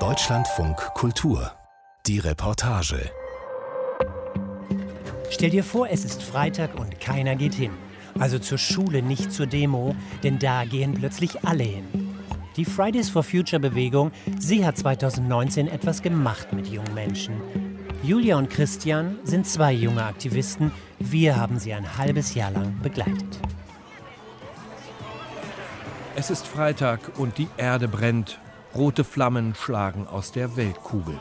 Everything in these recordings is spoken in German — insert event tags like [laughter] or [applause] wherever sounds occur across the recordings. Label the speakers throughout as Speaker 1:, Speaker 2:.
Speaker 1: Deutschlandfunk Kultur. Die Reportage.
Speaker 2: Stell dir vor, es ist Freitag und keiner geht hin. Also zur Schule, nicht zur Demo, denn da gehen plötzlich alle hin. Die Fridays for Future Bewegung, sie hat 2019 etwas gemacht mit jungen Menschen. Julia und Christian sind zwei junge Aktivisten. Wir haben sie ein halbes Jahr lang begleitet.
Speaker 3: Es ist Freitag und die Erde brennt. Rote Flammen schlagen aus der Weltkugel.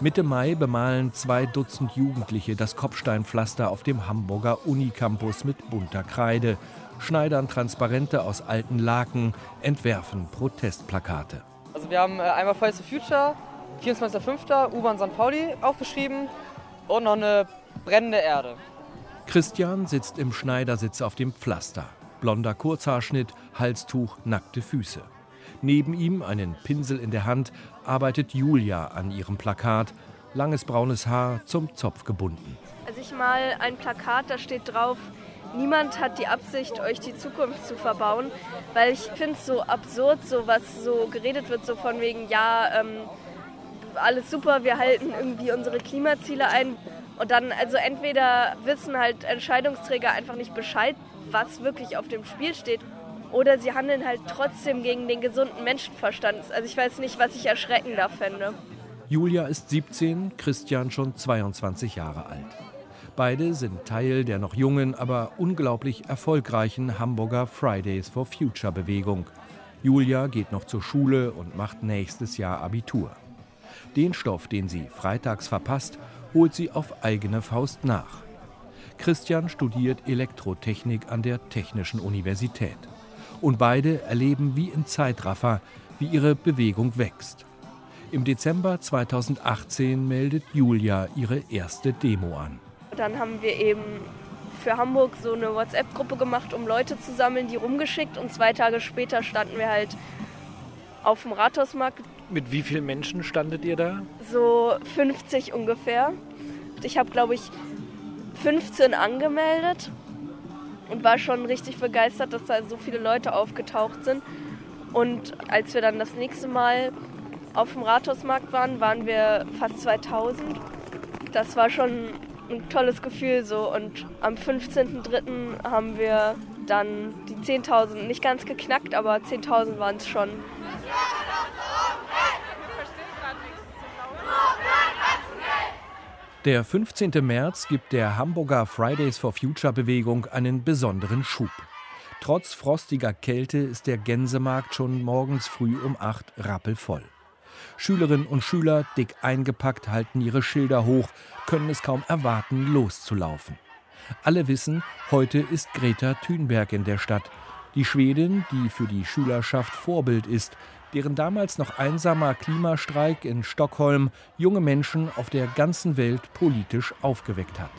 Speaker 3: Mitte Mai bemalen zwei Dutzend Jugendliche das Kopfsteinpflaster auf dem Hamburger Unicampus mit bunter Kreide, schneidern Transparente aus alten Laken, entwerfen Protestplakate.
Speaker 4: Also wir haben äh, einmal Fridays for Future, 24.05. U-Bahn St. Pauli aufgeschrieben und noch eine brennende Erde.
Speaker 3: Christian sitzt im Schneidersitz auf dem Pflaster. Blonder Kurzhaarschnitt, Halstuch, nackte Füße. Neben ihm, einen Pinsel in der Hand, arbeitet Julia an ihrem Plakat. Langes braunes Haar zum Zopf gebunden.
Speaker 5: Also ich mal ein Plakat, da steht drauf, niemand hat die Absicht, euch die Zukunft zu verbauen, weil ich finde es so absurd, so was so geredet wird, so von wegen, ja, ähm, alles super, wir halten irgendwie unsere Klimaziele ein. Und dann, also entweder wissen halt Entscheidungsträger einfach nicht Bescheid, was wirklich auf dem Spiel steht, oder sie handeln halt trotzdem gegen den gesunden Menschenverstand. Also ich weiß nicht, was ich erschreckender fände.
Speaker 3: Julia ist 17, Christian schon 22 Jahre alt. Beide sind Teil der noch jungen, aber unglaublich erfolgreichen Hamburger Fridays for Future Bewegung. Julia geht noch zur Schule und macht nächstes Jahr Abitur. Den Stoff, den sie freitags verpasst, holt sie auf eigene Faust nach. Christian studiert Elektrotechnik an der Technischen Universität und beide erleben wie in Zeitraffer, wie ihre Bewegung wächst. Im Dezember 2018 meldet Julia ihre erste Demo an.
Speaker 5: Dann haben wir eben für Hamburg so eine WhatsApp-Gruppe gemacht, um Leute zu sammeln, die rumgeschickt. Und zwei Tage später standen wir halt auf dem Rathausmarkt.
Speaker 6: Mit wie vielen Menschen standet ihr da?
Speaker 5: So 50 ungefähr. Ich habe, glaube ich, 15 angemeldet und war schon richtig begeistert, dass da so viele Leute aufgetaucht sind. Und als wir dann das nächste Mal auf dem Rathausmarkt waren, waren wir fast 2000. Das war schon ein tolles Gefühl so. Und am 15.03. haben wir dann die 10.000 nicht ganz geknackt, aber 10.000 waren es schon.
Speaker 3: Der 15. März gibt der Hamburger Fridays for Future Bewegung einen besonderen Schub. Trotz frostiger Kälte ist der Gänsemarkt schon morgens früh um 8 rappelvoll. Schülerinnen und Schüler, dick eingepackt, halten ihre Schilder hoch, können es kaum erwarten, loszulaufen. Alle wissen, heute ist Greta Thunberg in der Stadt, die Schwedin, die für die Schülerschaft Vorbild ist, deren damals noch einsamer Klimastreik in Stockholm junge Menschen auf der ganzen Welt politisch aufgeweckt hat.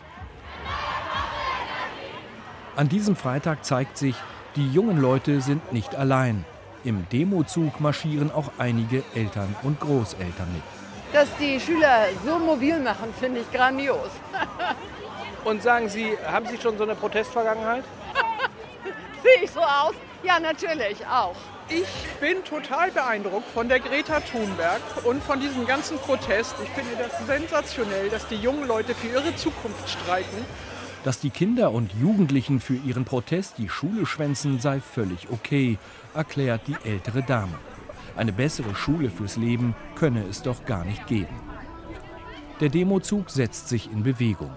Speaker 3: An diesem Freitag zeigt sich, die jungen Leute sind nicht allein. Im Demozug marschieren auch einige Eltern und Großeltern mit.
Speaker 7: Dass die Schüler so mobil machen, finde ich grandios. [laughs]
Speaker 6: und sagen Sie, haben Sie schon so eine Protestvergangenheit? [laughs]
Speaker 7: Sehe ich so aus? Ja, natürlich auch.
Speaker 8: Ich bin total beeindruckt von der Greta Thunberg und von diesem ganzen Protest. Ich finde das sensationell, dass die jungen Leute für ihre Zukunft streiken.
Speaker 3: Dass die Kinder und Jugendlichen für ihren Protest die Schule schwänzen, sei völlig okay, erklärt die ältere Dame. Eine bessere Schule fürs Leben könne es doch gar nicht geben. Der Demozug setzt sich in Bewegung.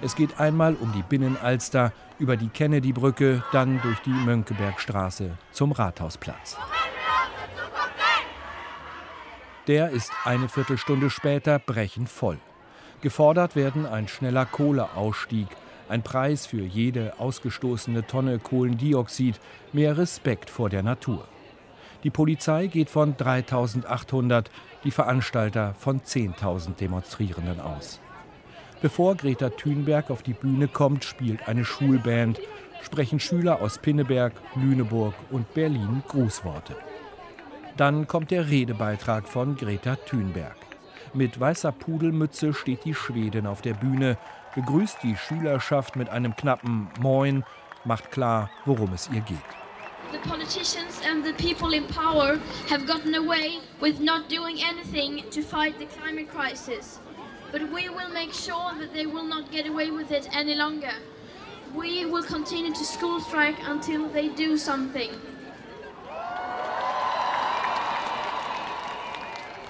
Speaker 3: Es geht einmal um die Binnenalster, über die Kennedy-Brücke, dann durch die Mönckebergstraße zum Rathausplatz. Der ist eine Viertelstunde später brechend voll. Gefordert werden ein schneller Kohleausstieg, ein Preis für jede ausgestoßene Tonne Kohlendioxid, mehr Respekt vor der Natur. Die Polizei geht von 3800, die Veranstalter von 10.000 Demonstrierenden aus. Bevor Greta Thunberg auf die Bühne kommt, spielt eine Schulband, sprechen Schüler aus Pinneberg, Lüneburg und Berlin Grußworte. Dann kommt der Redebeitrag von Greta Thunberg. Mit weißer Pudelmütze steht die Schwedin auf der Bühne, begrüßt die Schülerschaft mit einem knappen Moin, macht klar, worum es ihr geht.
Speaker 9: the politicians and the people in power have gotten away with not doing anything to fight the climate crisis. But we will make sure that they will not get away with it any longer. We will continue to school strike until they do something.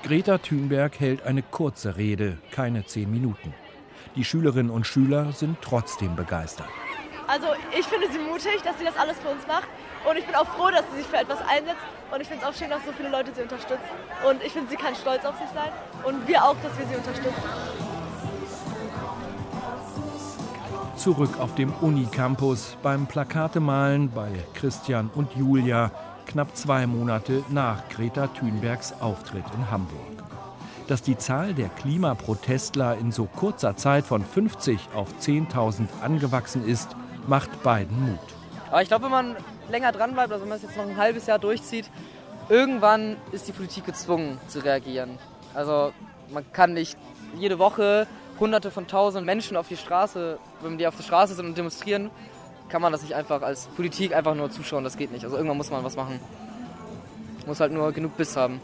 Speaker 3: Greta Thunberg hält eine kurze Rede, keine zehn Minuten. Die Schülerinnen und Schüler sind trotzdem begeistert.
Speaker 10: Also ich finde sie mutig, dass sie das alles für uns macht. Und ich bin auch froh, dass sie sich für etwas einsetzt. Und ich finde es auch schön, dass so viele Leute sie unterstützen. Und ich finde, sie kann stolz auf sich sein. Und wir auch, dass wir sie unterstützen.
Speaker 3: Zurück auf dem Unicampus beim Plakatemalen bei Christian und Julia, knapp zwei Monate nach Greta Thunbergs Auftritt in Hamburg. Dass die Zahl der Klimaprotestler in so kurzer Zeit von 50 auf 10.000 angewachsen ist, macht beiden Mut.
Speaker 4: Aber ich glaube, wenn man länger dran bleibt, also wenn man es jetzt noch ein halbes Jahr durchzieht, irgendwann ist die Politik gezwungen zu reagieren. Also man kann nicht jede Woche hunderte von tausend Menschen auf die Straße, wenn die auf der Straße sind und demonstrieren, kann man das nicht einfach als Politik einfach nur zuschauen, das geht nicht. Also irgendwann muss man was machen. Muss halt nur genug Biss haben.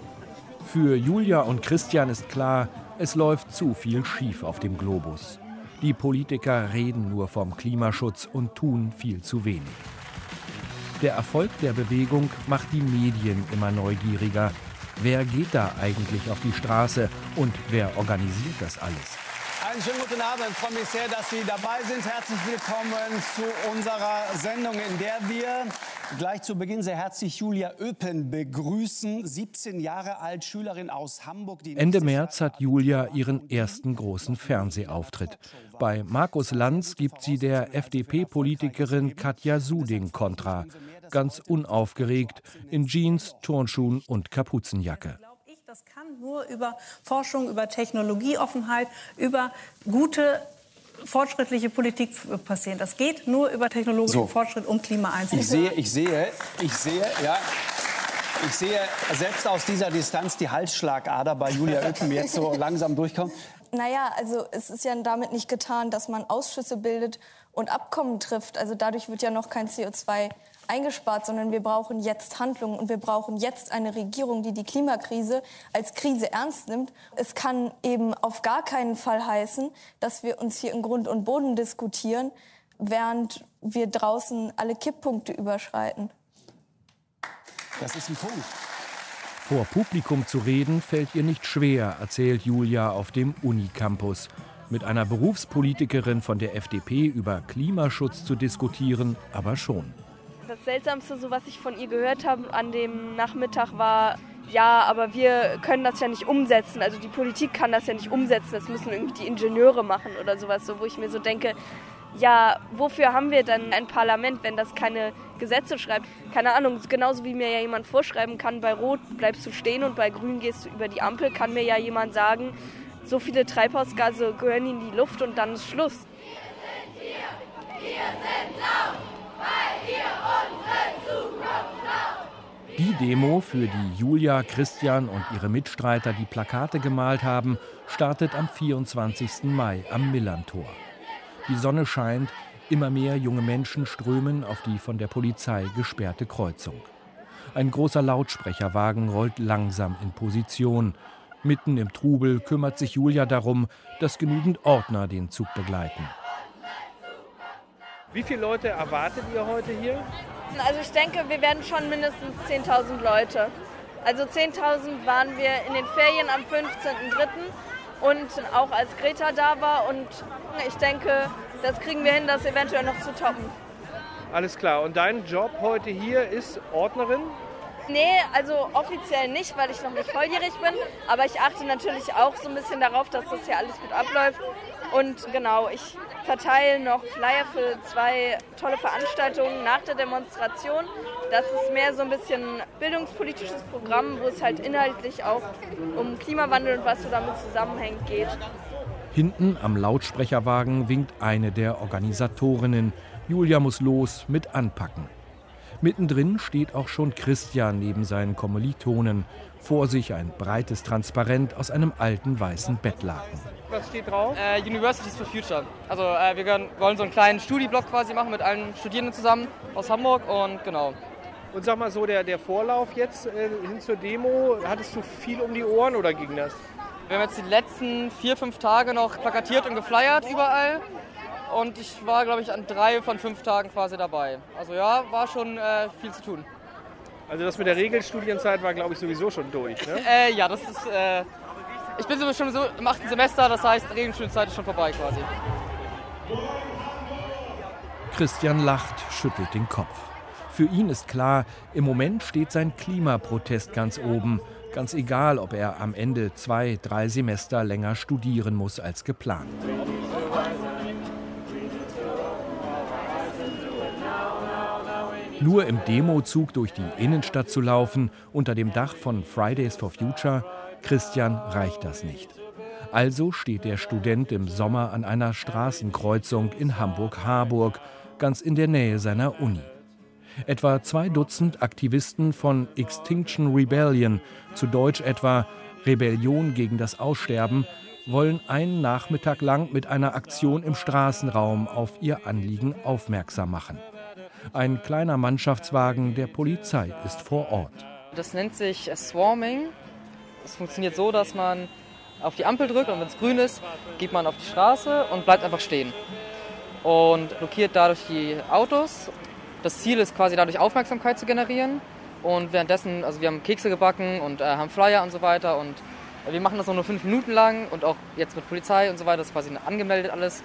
Speaker 3: Für Julia und Christian ist klar, es läuft zu viel schief auf dem Globus. Die Politiker reden nur vom Klimaschutz und tun viel zu wenig. Der Erfolg der Bewegung macht die Medien immer neugieriger. Wer geht da eigentlich auf die Straße und wer organisiert das alles?
Speaker 11: Einen schönen guten Abend. Ich freue mich sehr, dass Sie dabei sind. Herzlich willkommen zu unserer Sendung, in der wir gleich zu Beginn sehr herzlich Julia Öpen begrüßen. 17 Jahre alt, Schülerin aus Hamburg.
Speaker 3: Ende März hat Julia ihren ersten großen Fernsehauftritt. Bei Markus Lanz gibt sie der FDP-Politikerin Katja Suding Kontra. Ganz unaufgeregt, in Jeans, Turnschuhen und Kapuzenjacke.
Speaker 12: Das kann nur über Forschung, über Technologieoffenheit, über gute fortschrittliche Politik passieren. Das geht nur über technologischen so. Fortschritt, um Klima einzuführen.
Speaker 11: Ich sehe, ich sehe, ich sehe, ja. Ich sehe selbst aus dieser Distanz die Halsschlagader bei Julia [laughs] Oecken jetzt so langsam durchkommen.
Speaker 13: Naja, also es ist ja damit nicht getan, dass man Ausschüsse bildet und Abkommen trifft. Also dadurch wird ja noch kein CO2 eingespart, sondern wir brauchen jetzt Handlungen und wir brauchen jetzt eine Regierung, die die Klimakrise als Krise ernst nimmt. Es kann eben auf gar keinen Fall heißen, dass wir uns hier in Grund und Boden diskutieren, während wir draußen alle Kipppunkte überschreiten.
Speaker 11: Das ist ein Punkt.
Speaker 3: Vor Publikum zu reden fällt ihr nicht schwer, erzählt Julia auf dem Unicampus. Mit einer Berufspolitikerin von der FDP über Klimaschutz zu diskutieren, aber schon.
Speaker 5: Das Seltsamste, so was ich von ihr gehört habe an dem Nachmittag, war, ja, aber wir können das ja nicht umsetzen. Also die Politik kann das ja nicht umsetzen. Das müssen irgendwie die Ingenieure machen oder sowas. So, wo ich mir so denke, ja, wofür haben wir dann ein Parlament, wenn das keine Gesetze schreibt? Keine Ahnung, genauso wie mir ja jemand vorschreiben kann, bei Rot bleibst du stehen und bei Grün gehst du über die Ampel, kann mir ja jemand sagen, so viele Treibhausgase gehören in die Luft und dann ist Schluss. Wir sind hier, wir sind laut.
Speaker 3: Die Demo, für die Julia, Christian und ihre Mitstreiter die Plakate gemalt haben, startet am 24. Mai am Millantor. Die Sonne scheint, immer mehr junge Menschen strömen auf die von der Polizei gesperrte Kreuzung. Ein großer Lautsprecherwagen rollt langsam in Position. Mitten im Trubel kümmert sich Julia darum, dass genügend Ordner den Zug begleiten.
Speaker 6: Wie viele Leute erwartet ihr heute hier?
Speaker 5: Also ich denke, wir werden schon mindestens 10.000 Leute. Also 10.000 waren wir in den Ferien am 15.03. und auch als Greta da war. Und ich denke, das kriegen wir hin, das eventuell noch zu toppen.
Speaker 6: Alles klar. Und dein Job heute hier ist Ordnerin?
Speaker 5: Nee, also offiziell nicht, weil ich noch nicht volljährig bin. Aber ich achte natürlich auch so ein bisschen darauf, dass das hier alles gut abläuft. Und genau, ich verteile noch Flyer für zwei tolle Veranstaltungen nach der Demonstration. Das ist mehr so ein bisschen bildungspolitisches Programm, wo es halt inhaltlich auch um Klimawandel und was so damit zusammenhängt geht.
Speaker 3: Hinten am Lautsprecherwagen winkt eine der Organisatorinnen. Julia muss los mit anpacken. Mittendrin steht auch schon Christian neben seinen Kommilitonen. Vor sich ein breites Transparent aus einem alten weißen Bettlaken.
Speaker 4: Was steht drauf? Äh, Universities for Future. Also äh, wir wollen so einen kleinen Studieblock quasi machen mit allen Studierenden zusammen aus Hamburg und genau.
Speaker 6: Und sag mal so, der, der Vorlauf jetzt äh, hin zur Demo, hattest du viel um die Ohren oder ging das?
Speaker 4: Wir haben jetzt die letzten vier, fünf Tage noch plakatiert und geflyert überall. Und ich war, glaube ich, an drei von fünf Tagen quasi dabei. Also ja, war schon äh, viel zu tun.
Speaker 6: Also das mit der Regelstudienzeit war, glaube ich, sowieso schon durch, ne?
Speaker 4: äh, ja, das ist... Äh, ich bin schon so im achten Semester, das heißt, Regelstudienzeit ist schon vorbei quasi.
Speaker 3: Christian lacht, schüttelt den Kopf. Für ihn ist klar, im Moment steht sein Klimaprotest ganz oben. Ganz egal, ob er am Ende zwei, drei Semester länger studieren muss als geplant. Nur im Demozug durch die Innenstadt zu laufen, unter dem Dach von Fridays for Future, Christian reicht das nicht. Also steht der Student im Sommer an einer Straßenkreuzung in Hamburg-Harburg, ganz in der Nähe seiner Uni. Etwa zwei Dutzend Aktivisten von Extinction Rebellion, zu Deutsch etwa Rebellion gegen das Aussterben, wollen einen Nachmittag lang mit einer Aktion im Straßenraum auf ihr Anliegen aufmerksam machen. Ein kleiner Mannschaftswagen der Polizei ist vor Ort.
Speaker 4: Das nennt sich Swarming. Es funktioniert so, dass man auf die Ampel drückt und wenn es grün ist, geht man auf die Straße und bleibt einfach stehen. Und blockiert dadurch die Autos das Ziel ist quasi dadurch Aufmerksamkeit zu generieren. Und währenddessen, also wir haben Kekse gebacken und äh, haben Flyer und so weiter. Und wir machen das nur fünf Minuten lang und auch jetzt mit Polizei und so weiter. Das ist quasi angemeldet alles.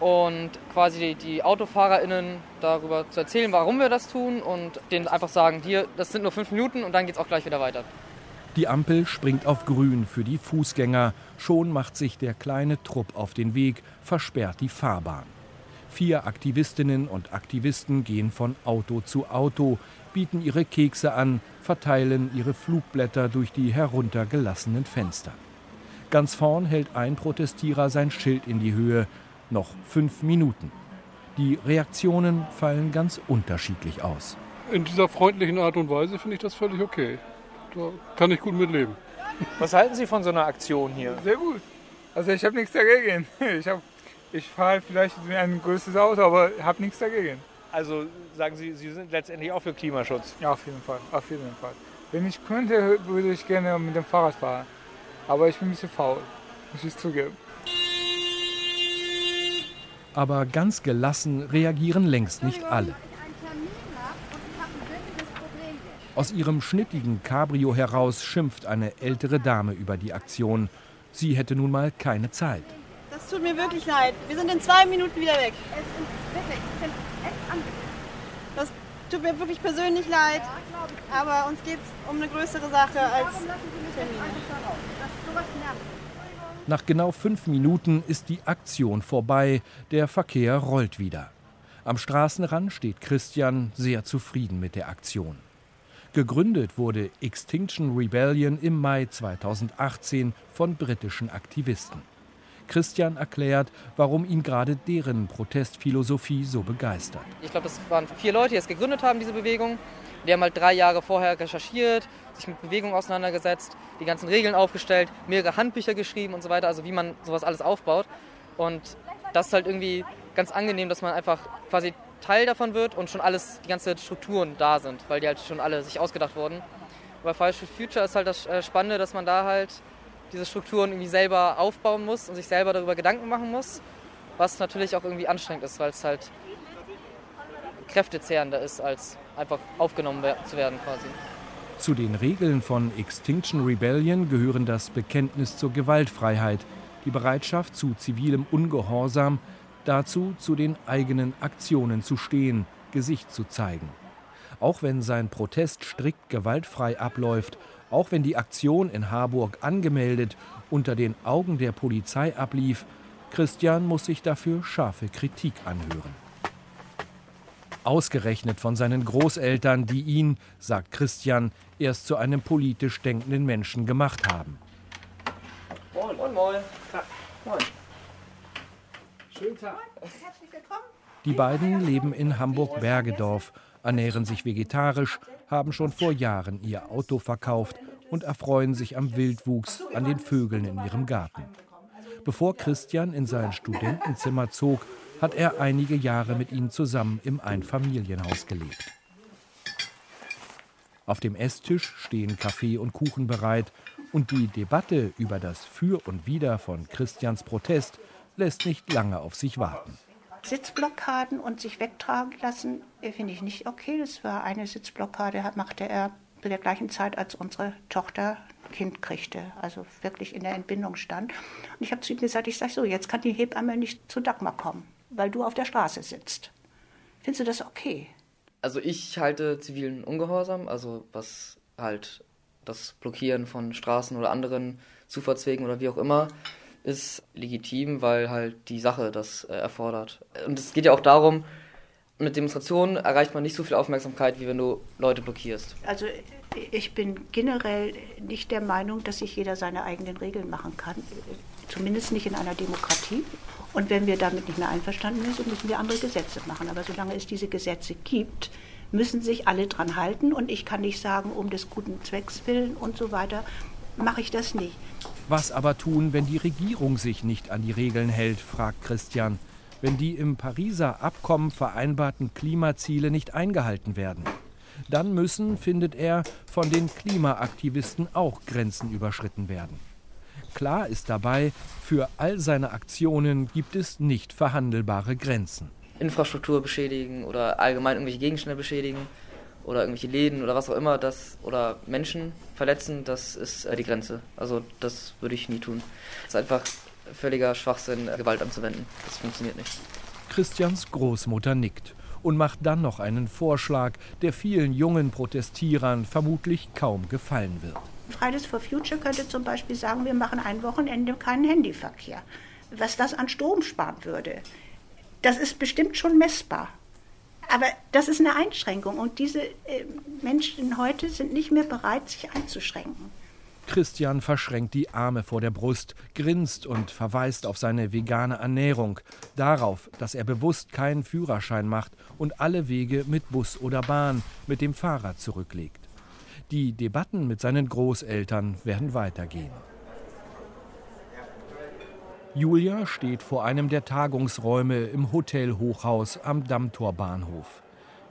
Speaker 4: Und quasi die, AutofahrerInnen darüber zu erzählen, warum wir das tun und denen einfach sagen, hier, das sind nur fünf Minuten und dann geht es auch gleich wieder weiter.
Speaker 3: Die Ampel springt auf grün für die Fußgänger. Schon macht sich der kleine Trupp auf den Weg, versperrt die Fahrbahn. Vier Aktivistinnen und Aktivisten gehen von Auto zu Auto, bieten ihre Kekse an, verteilen ihre Flugblätter durch die heruntergelassenen Fenster. Ganz vorn hält ein Protestierer sein Schild in die Höhe. Noch fünf Minuten. Die Reaktionen fallen ganz unterschiedlich aus.
Speaker 14: In dieser freundlichen Art und Weise finde ich das völlig okay. Da kann ich gut mitleben.
Speaker 6: Was halten Sie von so einer Aktion hier?
Speaker 15: Sehr gut. Also ich habe nichts dagegen. [laughs] Ich ich fahre vielleicht ein größeres Auto, aber habe nichts dagegen.
Speaker 6: Also sagen Sie, Sie sind letztendlich auch für Klimaschutz?
Speaker 15: Ja, auf jeden Fall, auf jeden Fall. Wenn ich könnte, würde ich gerne mit dem Fahrrad fahren. Aber ich bin ein bisschen faul, muss ich zugeben.
Speaker 3: Aber ganz gelassen reagieren längst nicht alle. Aus ihrem schnittigen Cabrio heraus schimpft eine ältere Dame über die Aktion. Sie hätte nun mal keine Zeit.
Speaker 10: Das tut mir wirklich leid. Wir sind in zwei Minuten wieder weg. Es ist wirklich, ich bin echt angepisst. Das tut mir wirklich persönlich leid. Aber uns geht es um eine größere Sache als Termine.
Speaker 3: Nach genau fünf Minuten ist die Aktion vorbei. Der Verkehr rollt wieder. Am Straßenrand steht Christian sehr zufrieden mit der Aktion. Gegründet wurde Extinction Rebellion im Mai 2018 von britischen Aktivisten. Christian erklärt, warum ihn gerade deren Protestphilosophie so begeistert.
Speaker 4: Ich glaube, das waren vier Leute, die es gegründet haben, diese Bewegung. Die haben halt drei Jahre vorher recherchiert, sich mit Bewegung auseinandergesetzt, die ganzen Regeln aufgestellt, mehrere Handbücher geschrieben und so weiter, also wie man sowas alles aufbaut. Und das ist halt irgendwie ganz angenehm, dass man einfach quasi Teil davon wird und schon alles, die ganzen Strukturen da sind, weil die halt schon alle sich ausgedacht wurden. Bei Fridays for Future ist halt das äh, Spannende, dass man da halt diese Strukturen irgendwie selber aufbauen muss und sich selber darüber Gedanken machen muss, was natürlich auch irgendwie anstrengend ist, weil es halt kräftezehrender ist, als einfach aufgenommen zu werden quasi.
Speaker 3: Zu den Regeln von Extinction Rebellion gehören das Bekenntnis zur Gewaltfreiheit, die Bereitschaft zu zivilem Ungehorsam, dazu zu den eigenen Aktionen zu stehen, Gesicht zu zeigen. Auch wenn sein Protest strikt gewaltfrei abläuft, auch wenn die Aktion in Harburg angemeldet unter den Augen der Polizei ablief, Christian muss sich dafür scharfe Kritik anhören. Ausgerechnet von seinen Großeltern, die ihn, sagt Christian, erst zu einem politisch denkenden Menschen gemacht haben.
Speaker 4: Moin, moin, moin.
Speaker 15: Moin. Schönen Tag.
Speaker 3: Die beiden leben in Hamburg-Bergedorf, ernähren sich vegetarisch, haben schon vor Jahren ihr Auto verkauft und erfreuen sich am Wildwuchs, an den Vögeln in ihrem Garten. Bevor Christian in sein Studentenzimmer zog, hat er einige Jahre mit ihnen zusammen im Einfamilienhaus gelebt. Auf dem Esstisch stehen Kaffee und Kuchen bereit und die Debatte über das Für und Wider von Christians Protest lässt nicht lange auf sich warten.
Speaker 16: Sitzblockaden und sich wegtragen lassen, äh, finde ich nicht okay. Das war eine Sitzblockade, machte er zu der gleichen Zeit, als unsere Tochter Kind kriegte, also wirklich in der Entbindung stand. Und ich habe zu ihm gesagt, ich sage so, jetzt kann die Hebamme nicht zu Dagmar kommen, weil du auf der Straße sitzt. Findest du das okay?
Speaker 4: Also ich halte zivilen Ungehorsam, also was halt das Blockieren von Straßen oder anderen Zufahrtswegen oder wie auch immer ist legitim, weil halt die Sache das äh, erfordert. Und es geht ja auch darum, mit Demonstrationen erreicht man nicht so viel Aufmerksamkeit, wie wenn du Leute blockierst.
Speaker 16: Also ich bin generell nicht der Meinung, dass sich jeder seine eigenen Regeln machen kann. Zumindest nicht in einer Demokratie. Und wenn wir damit nicht mehr einverstanden sind, müssen wir andere Gesetze machen. Aber solange es diese Gesetze gibt, müssen sich alle dran halten. Und ich kann nicht sagen, um des guten Zwecks willen und so weiter, mache ich das nicht.
Speaker 3: Was aber tun, wenn die Regierung sich nicht an die Regeln hält, fragt Christian. Wenn die im Pariser Abkommen vereinbarten Klimaziele nicht eingehalten werden. Dann müssen, findet er, von den Klimaaktivisten auch Grenzen überschritten werden. Klar ist dabei, für all seine Aktionen gibt es nicht verhandelbare Grenzen.
Speaker 4: Infrastruktur beschädigen oder allgemein irgendwelche Gegenstände beschädigen oder irgendwelche Läden oder was auch immer, das oder Menschen verletzen, das ist äh, die Grenze. Also das würde ich nie tun. Es ist einfach völliger Schwachsinn, Gewalt anzuwenden. Das funktioniert nicht.
Speaker 3: Christians Großmutter nickt und macht dann noch einen Vorschlag, der vielen jungen Protestierern vermutlich kaum gefallen wird.
Speaker 16: Fridays for Future könnte zum Beispiel sagen, wir machen ein Wochenende keinen Handyverkehr. Was das an Strom sparen würde, das ist bestimmt schon messbar. Aber das ist eine Einschränkung und diese äh, Menschen heute sind nicht mehr bereit, sich einzuschränken.
Speaker 3: Christian verschränkt die Arme vor der Brust, grinst und verweist auf seine vegane Ernährung, darauf, dass er bewusst keinen Führerschein macht und alle Wege mit Bus oder Bahn, mit dem Fahrrad zurücklegt. Die Debatten mit seinen Großeltern werden weitergehen. Julia steht vor einem der Tagungsräume im Hotel Hochhaus am Dammtor Bahnhof.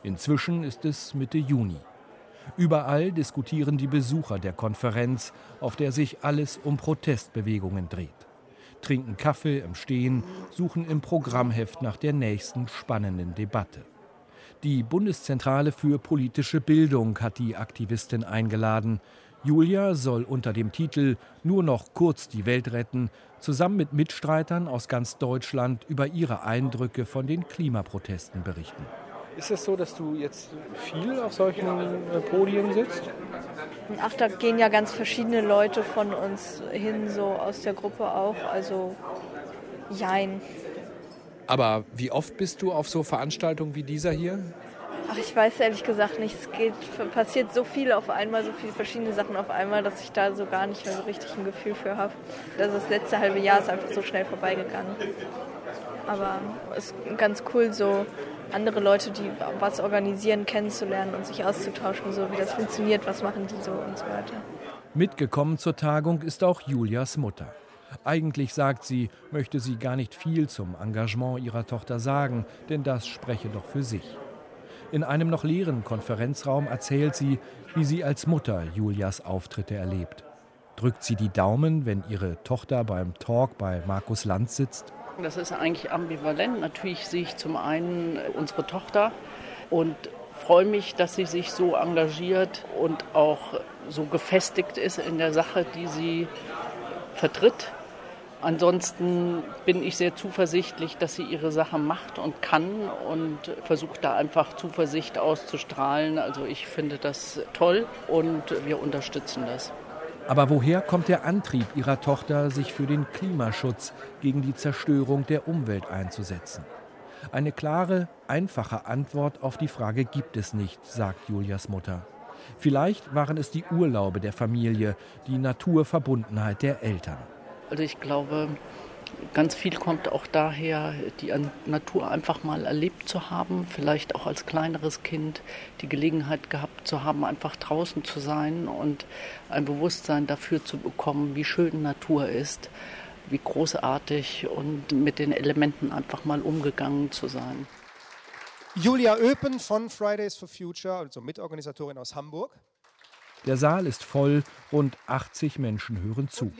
Speaker 3: Inzwischen ist es Mitte Juni. Überall diskutieren die Besucher der Konferenz, auf der sich alles um Protestbewegungen dreht. Trinken Kaffee im Stehen, suchen im Programmheft nach der nächsten spannenden Debatte. Die Bundeszentrale für politische Bildung hat die Aktivistin eingeladen. Julia soll unter dem Titel Nur noch kurz die Welt retten zusammen mit Mitstreitern aus ganz Deutschland über ihre Eindrücke von den Klimaprotesten berichten.
Speaker 6: Ist es so, dass du jetzt viel auf solchen äh, Podien sitzt?
Speaker 5: Ach, da gehen ja ganz verschiedene Leute von uns hin, so aus der Gruppe auch. Also, jein.
Speaker 6: Aber wie oft bist du auf so Veranstaltungen wie dieser hier?
Speaker 5: Ach, ich weiß ehrlich gesagt nicht. Es geht, passiert so viel auf einmal, so viele verschiedene Sachen auf einmal, dass ich da so gar nicht mehr so richtig ein Gefühl für habe. Also das letzte halbe Jahr ist einfach so schnell vorbeigegangen. Aber es ist ganz cool, so andere Leute, die was organisieren, kennenzulernen und sich auszutauschen, so wie das funktioniert, was machen die so und so weiter.
Speaker 3: Mitgekommen zur Tagung ist auch Julias Mutter. Eigentlich sagt sie, möchte sie gar nicht viel zum Engagement ihrer Tochter sagen, denn das spreche doch für sich. In einem noch leeren Konferenzraum erzählt sie, wie sie als Mutter Julias Auftritte erlebt. Drückt sie die Daumen, wenn ihre Tochter beim Talk bei Markus Lanz sitzt?
Speaker 17: Das ist eigentlich ambivalent. Natürlich sehe ich zum einen unsere Tochter und freue mich, dass sie sich so engagiert und auch so gefestigt ist in der Sache, die sie vertritt. Ansonsten bin ich sehr zuversichtlich, dass sie ihre Sache macht und kann und versucht da einfach Zuversicht auszustrahlen. Also ich finde das toll und wir unterstützen das.
Speaker 3: Aber woher kommt der Antrieb ihrer Tochter, sich für den Klimaschutz gegen die Zerstörung der Umwelt einzusetzen? Eine klare, einfache Antwort auf die Frage gibt es nicht, sagt Julias Mutter. Vielleicht waren es die Urlaube der Familie, die Naturverbundenheit der Eltern.
Speaker 17: Also ich glaube, Ganz viel kommt auch daher, die Natur einfach mal erlebt zu haben, vielleicht auch als kleineres Kind die Gelegenheit gehabt zu haben, einfach draußen zu sein und ein Bewusstsein dafür zu bekommen, wie schön Natur ist, wie großartig und mit den Elementen einfach mal umgegangen zu sein.
Speaker 18: Julia Öpen von Fridays for Future, also Mitorganisatorin aus Hamburg.
Speaker 3: Der Saal ist voll, rund 80 Menschen hören zu.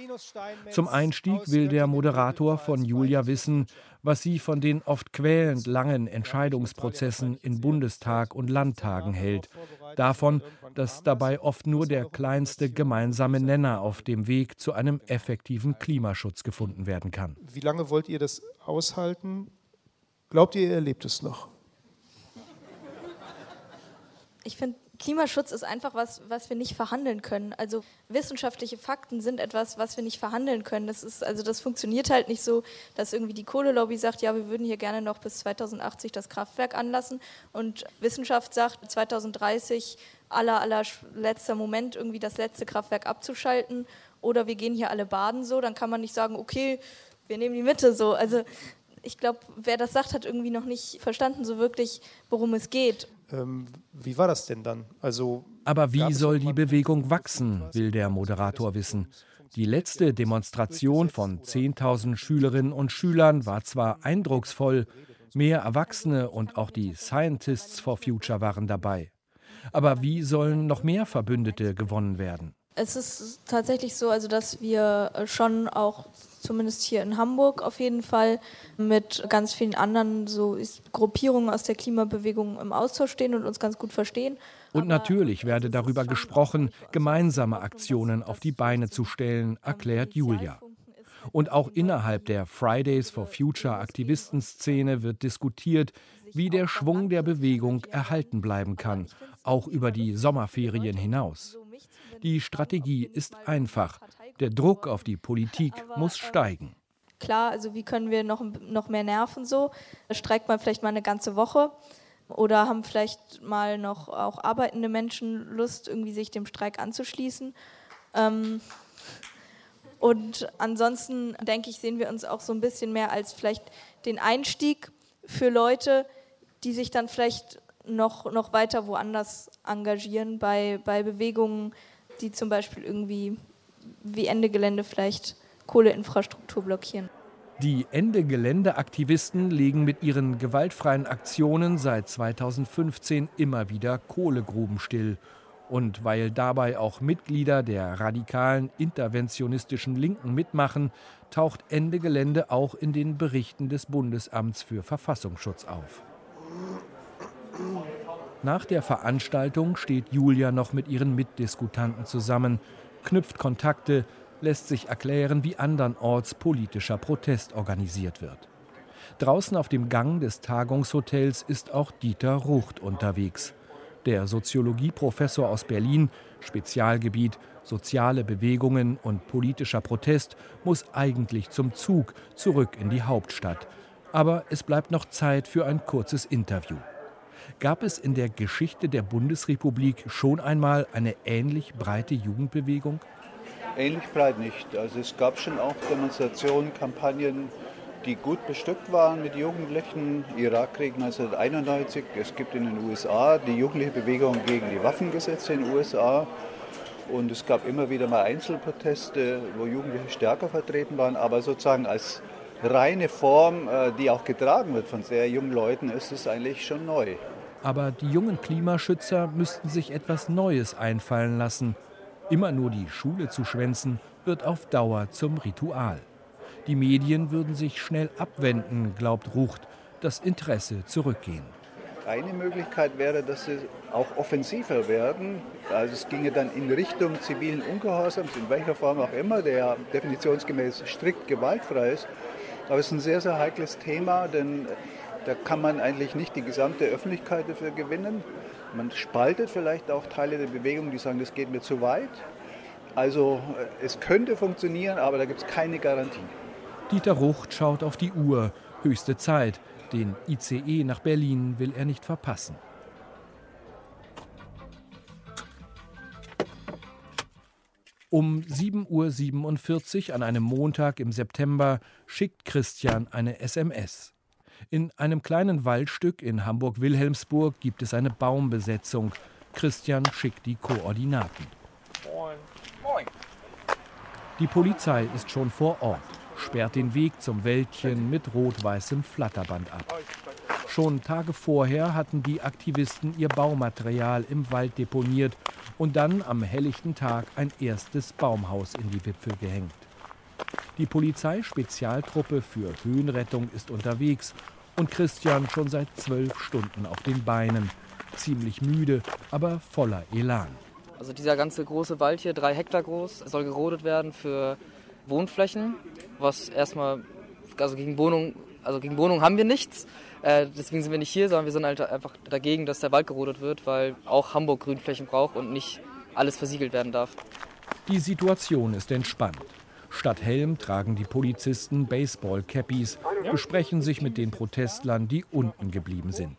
Speaker 3: Zum Einstieg will der Moderator von Julia wissen, was sie von den oft quälend langen Entscheidungsprozessen in Bundestag und Landtagen hält. Davon, dass dabei oft nur der kleinste gemeinsame Nenner auf dem Weg zu einem effektiven Klimaschutz gefunden werden kann.
Speaker 18: Wie lange wollt ihr das aushalten? Glaubt ihr, ihr erlebt es noch?
Speaker 13: Ich finde, Klimaschutz ist einfach was, was wir nicht verhandeln können. Also wissenschaftliche Fakten sind etwas, was wir nicht verhandeln können. Das ist, also das funktioniert halt nicht so, dass irgendwie die Kohlelobby sagt, ja, wir würden hier gerne noch bis 2080 das Kraftwerk anlassen und Wissenschaft sagt, 2030 aller, aller letzter Moment irgendwie das letzte Kraftwerk abzuschalten oder wir gehen hier alle baden so, dann kann man nicht sagen, okay, wir nehmen die Mitte so. Also ich glaube, wer das sagt, hat irgendwie noch nicht verstanden so wirklich, worum es geht.
Speaker 18: Ähm, wie war das denn dann? Also,
Speaker 3: Aber wie soll die Bewegung wachsen, will der Moderator wissen. Die letzte Demonstration von 10.000 Schülerinnen und Schülern war zwar eindrucksvoll, mehr Erwachsene und auch die Scientists for Future waren dabei. Aber wie sollen noch mehr Verbündete gewonnen werden?
Speaker 13: Es ist tatsächlich so, also dass wir schon auch zumindest hier in Hamburg auf jeden Fall mit ganz vielen anderen so Gruppierungen aus der Klimabewegung im Austausch stehen und uns ganz gut verstehen.
Speaker 3: Und natürlich werde darüber gesprochen, gemeinsame Aktionen auf die Beine zu stellen, erklärt Julia. Und auch innerhalb der Fridays for Future Aktivistenszene wird diskutiert, wie der Schwung der Bewegung erhalten bleiben kann, auch über die Sommerferien hinaus. Die Strategie ist einfach. Der Druck auf die Politik muss steigen.
Speaker 13: Klar, also wie können wir noch, noch mehr nerven so? Streikt man vielleicht mal eine ganze Woche oder haben vielleicht mal noch auch arbeitende Menschen Lust, irgendwie sich dem Streik anzuschließen? Ähm, und ansonsten denke ich, sehen wir uns auch so ein bisschen mehr als vielleicht den Einstieg für Leute, die sich dann vielleicht noch, noch weiter woanders engagieren, bei, bei Bewegungen, die zum Beispiel irgendwie wie Ende Gelände vielleicht Kohleinfrastruktur blockieren.
Speaker 3: Die Ende Gelände-Aktivisten legen mit ihren gewaltfreien Aktionen seit 2015 immer wieder Kohlegruben still. Und weil dabei auch Mitglieder der radikalen interventionistischen Linken mitmachen, taucht Ende Gelände auch in den Berichten des Bundesamts für Verfassungsschutz auf. Nach der Veranstaltung steht Julia noch mit ihren Mitdiskutanten zusammen, knüpft Kontakte, lässt sich erklären, wie andernorts politischer Protest organisiert wird. Draußen auf dem Gang des Tagungshotels ist auch Dieter Rucht unterwegs. Der Soziologieprofessor aus Berlin, Spezialgebiet soziale Bewegungen und politischer Protest, muss eigentlich zum Zug zurück in die Hauptstadt. Aber es bleibt noch Zeit für ein kurzes Interview. Gab es in der Geschichte der Bundesrepublik schon einmal eine ähnlich breite Jugendbewegung?
Speaker 19: Ähnlich breit nicht. Also es gab schon auch Demonstrationen, Kampagnen, die gut bestückt waren mit Jugendlichen. Irakkrieg 1991. Es gibt in den USA die jugendliche Bewegung gegen die Waffengesetze in den USA. Und es gab immer wieder mal Einzelproteste, wo Jugendliche stärker vertreten waren. Aber sozusagen als reine Form, äh, die auch getragen wird von sehr jungen Leuten, ist es eigentlich schon neu.
Speaker 3: Aber die jungen Klimaschützer müssten sich etwas Neues einfallen lassen. Immer nur die Schule zu schwänzen, wird auf Dauer zum Ritual. Die Medien würden sich schnell abwenden, glaubt Rucht, das Interesse zurückgehen.
Speaker 19: Eine Möglichkeit wäre, dass sie auch offensiver werden. Also es ginge dann in Richtung zivilen Ungehorsams, in welcher Form auch immer, der definitionsgemäß strikt gewaltfrei ist. Aber es ist ein sehr, sehr heikles Thema, denn da kann man eigentlich nicht die gesamte Öffentlichkeit dafür gewinnen. Man spaltet vielleicht auch Teile der Bewegung, die sagen, das geht mir zu weit. Also äh, es könnte funktionieren, aber da gibt es keine Garantie.
Speaker 3: Dieter Rucht schaut auf die Uhr. Höchste Zeit. Den ICE nach Berlin will er nicht verpassen. Um 7.47 Uhr an einem Montag im September schickt Christian eine SMS. In einem kleinen Waldstück in Hamburg-Wilhelmsburg gibt es eine Baumbesetzung. Christian schickt die Koordinaten. Moin. Moin. Die Polizei ist schon vor Ort, sperrt den Weg zum Wäldchen mit rot-weißem Flatterband ab. Schon Tage vorher hatten die Aktivisten ihr Baumaterial im Wald deponiert Und dann am helllichten Tag ein erstes Baumhaus in die Wipfel gehängt. Die Polizeispezialtruppe für Höhenrettung ist unterwegs und Christian schon seit zwölf Stunden auf den Beinen. Ziemlich müde, aber voller Elan.
Speaker 4: Also dieser ganze große Wald hier, drei Hektar groß, soll gerodet werden für Wohnflächen, was erstmal, also gegen Wohnung, also gegen Wohnung haben wir nichts. Äh, deswegen sind wir nicht hier, sondern wir sind halt einfach dagegen, dass der Wald gerodet wird, weil auch Hamburg Grünflächen braucht und nicht alles versiegelt werden darf.
Speaker 3: Die Situation ist entspannt. Statt Helm tragen die Polizisten Baseball-Cappies, besprechen sich mit den Protestlern, die unten geblieben sind.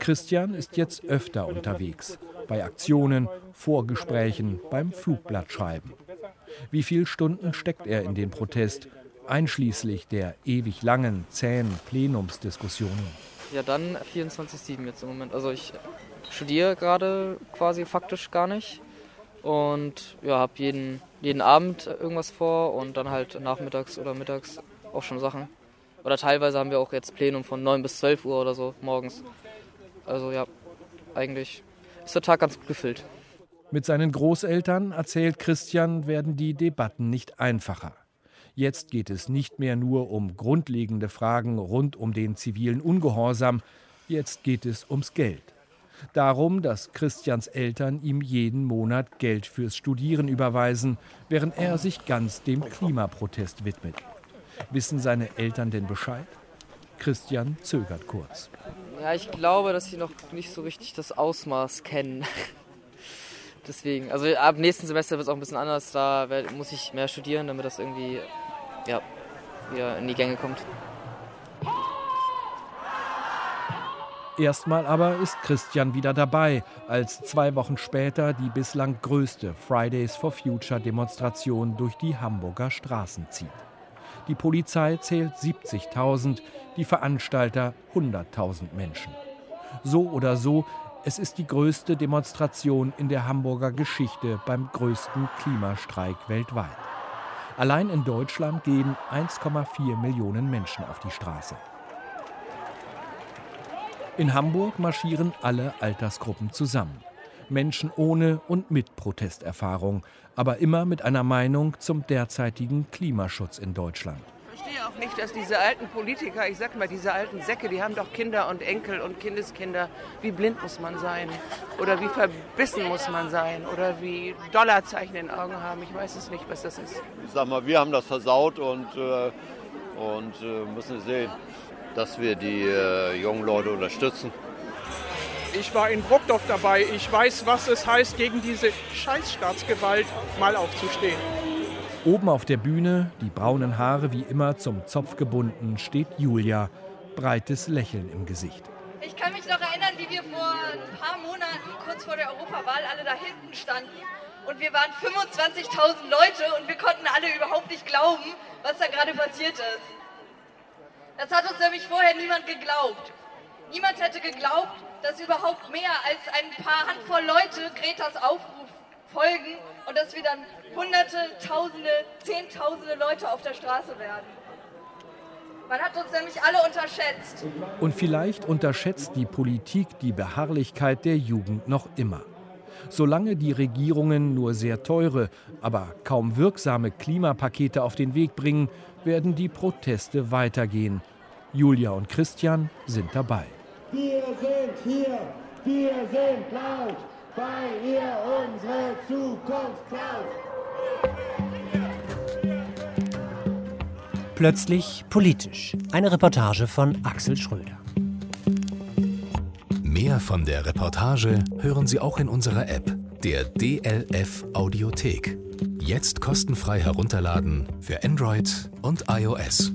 Speaker 3: Christian ist jetzt öfter unterwegs, bei Aktionen, Vorgesprächen, beim Flugblattschreiben. Wie viele Stunden steckt er in den Protest, einschließlich der ewig langen, zähen Plenumsdiskussionen?
Speaker 4: Ja, dann 24-7 jetzt im Moment. Also ich studiere gerade quasi faktisch gar nicht und ja, habe jeden, jeden Abend irgendwas vor und dann halt nachmittags oder mittags auch schon Sachen. Oder teilweise haben wir auch jetzt Plenum von 9 bis 12 Uhr oder so morgens. Also ja, eigentlich ist der Tag ganz gut gefüllt.
Speaker 3: Mit seinen Großeltern, erzählt Christian, werden die Debatten nicht einfacher. Jetzt geht es nicht mehr nur um grundlegende Fragen rund um den zivilen Ungehorsam, jetzt geht es ums Geld. Darum, dass Christians Eltern ihm jeden Monat Geld fürs Studieren überweisen, während er sich ganz dem Klimaprotest widmet. Wissen seine Eltern denn Bescheid? Christian zögert kurz.
Speaker 4: Ja, ich glaube, dass sie noch nicht so richtig das Ausmaß kennen. [laughs] Deswegen, also ab nächsten Semester wird es auch ein bisschen anders. Da muss ich mehr studieren, damit das irgendwie ja, wieder in die Gänge kommt.
Speaker 3: Erstmal aber ist Christian wieder dabei, als zwei Wochen später die bislang größte Fridays for Future Demonstration durch die Hamburger Straßen zieht. Die Polizei zählt 70.000, die Veranstalter 100.000 Menschen. So oder so, es ist die größte Demonstration in der Hamburger Geschichte beim größten Klimastreik weltweit. Allein in Deutschland gehen 1,4 Millionen Menschen auf die Straße. In Hamburg marschieren alle Altersgruppen zusammen. Menschen ohne und mit Protesterfahrung, aber immer mit einer Meinung zum derzeitigen Klimaschutz in Deutschland.
Speaker 20: Ich verstehe auch nicht, dass diese alten Politiker, ich sag mal, diese alten Säcke, die haben doch Kinder und Enkel und Kindeskinder. Wie blind muss man sein? Oder wie verbissen muss man sein? Oder wie Dollarzeichen in den Augen haben? Ich weiß es nicht, was das ist.
Speaker 21: Ich sag mal, wir haben das versaut und, äh, und äh, müssen sehen dass wir die äh, jungen Leute unterstützen.
Speaker 8: Ich war in Brockdorf dabei. Ich weiß, was es heißt, gegen diese Scheißstaatsgewalt mal aufzustehen.
Speaker 3: Oben auf der Bühne, die braunen Haare wie immer zum Zopf gebunden, steht Julia, breites Lächeln im Gesicht.
Speaker 22: Ich kann mich noch erinnern, wie wir vor ein paar Monaten kurz vor der Europawahl alle da hinten standen und wir waren 25.000 Leute und wir konnten alle überhaupt nicht glauben, was da gerade passiert ist. Das hat uns nämlich vorher niemand geglaubt. Niemand hätte geglaubt, dass überhaupt mehr als ein paar Handvoll Leute Gretas Aufruf folgen und dass wir dann Hunderte, Tausende, Zehntausende Leute auf der Straße werden. Man hat uns nämlich alle unterschätzt.
Speaker 3: Und vielleicht unterschätzt die Politik die Beharrlichkeit der Jugend noch immer. Solange die Regierungen nur sehr teure, aber kaum wirksame Klimapakete auf den Weg bringen, werden die Proteste weitergehen. Julia und Christian sind dabei.
Speaker 23: Wir sind hier, wir sind laut, weil ihr unsere Zukunft klaut.
Speaker 2: Plötzlich politisch. Eine Reportage von Axel Schröder.
Speaker 1: Mehr von der Reportage hören Sie auch in unserer App, der DLF Audiothek. Jetzt kostenfrei herunterladen für Android und iOS.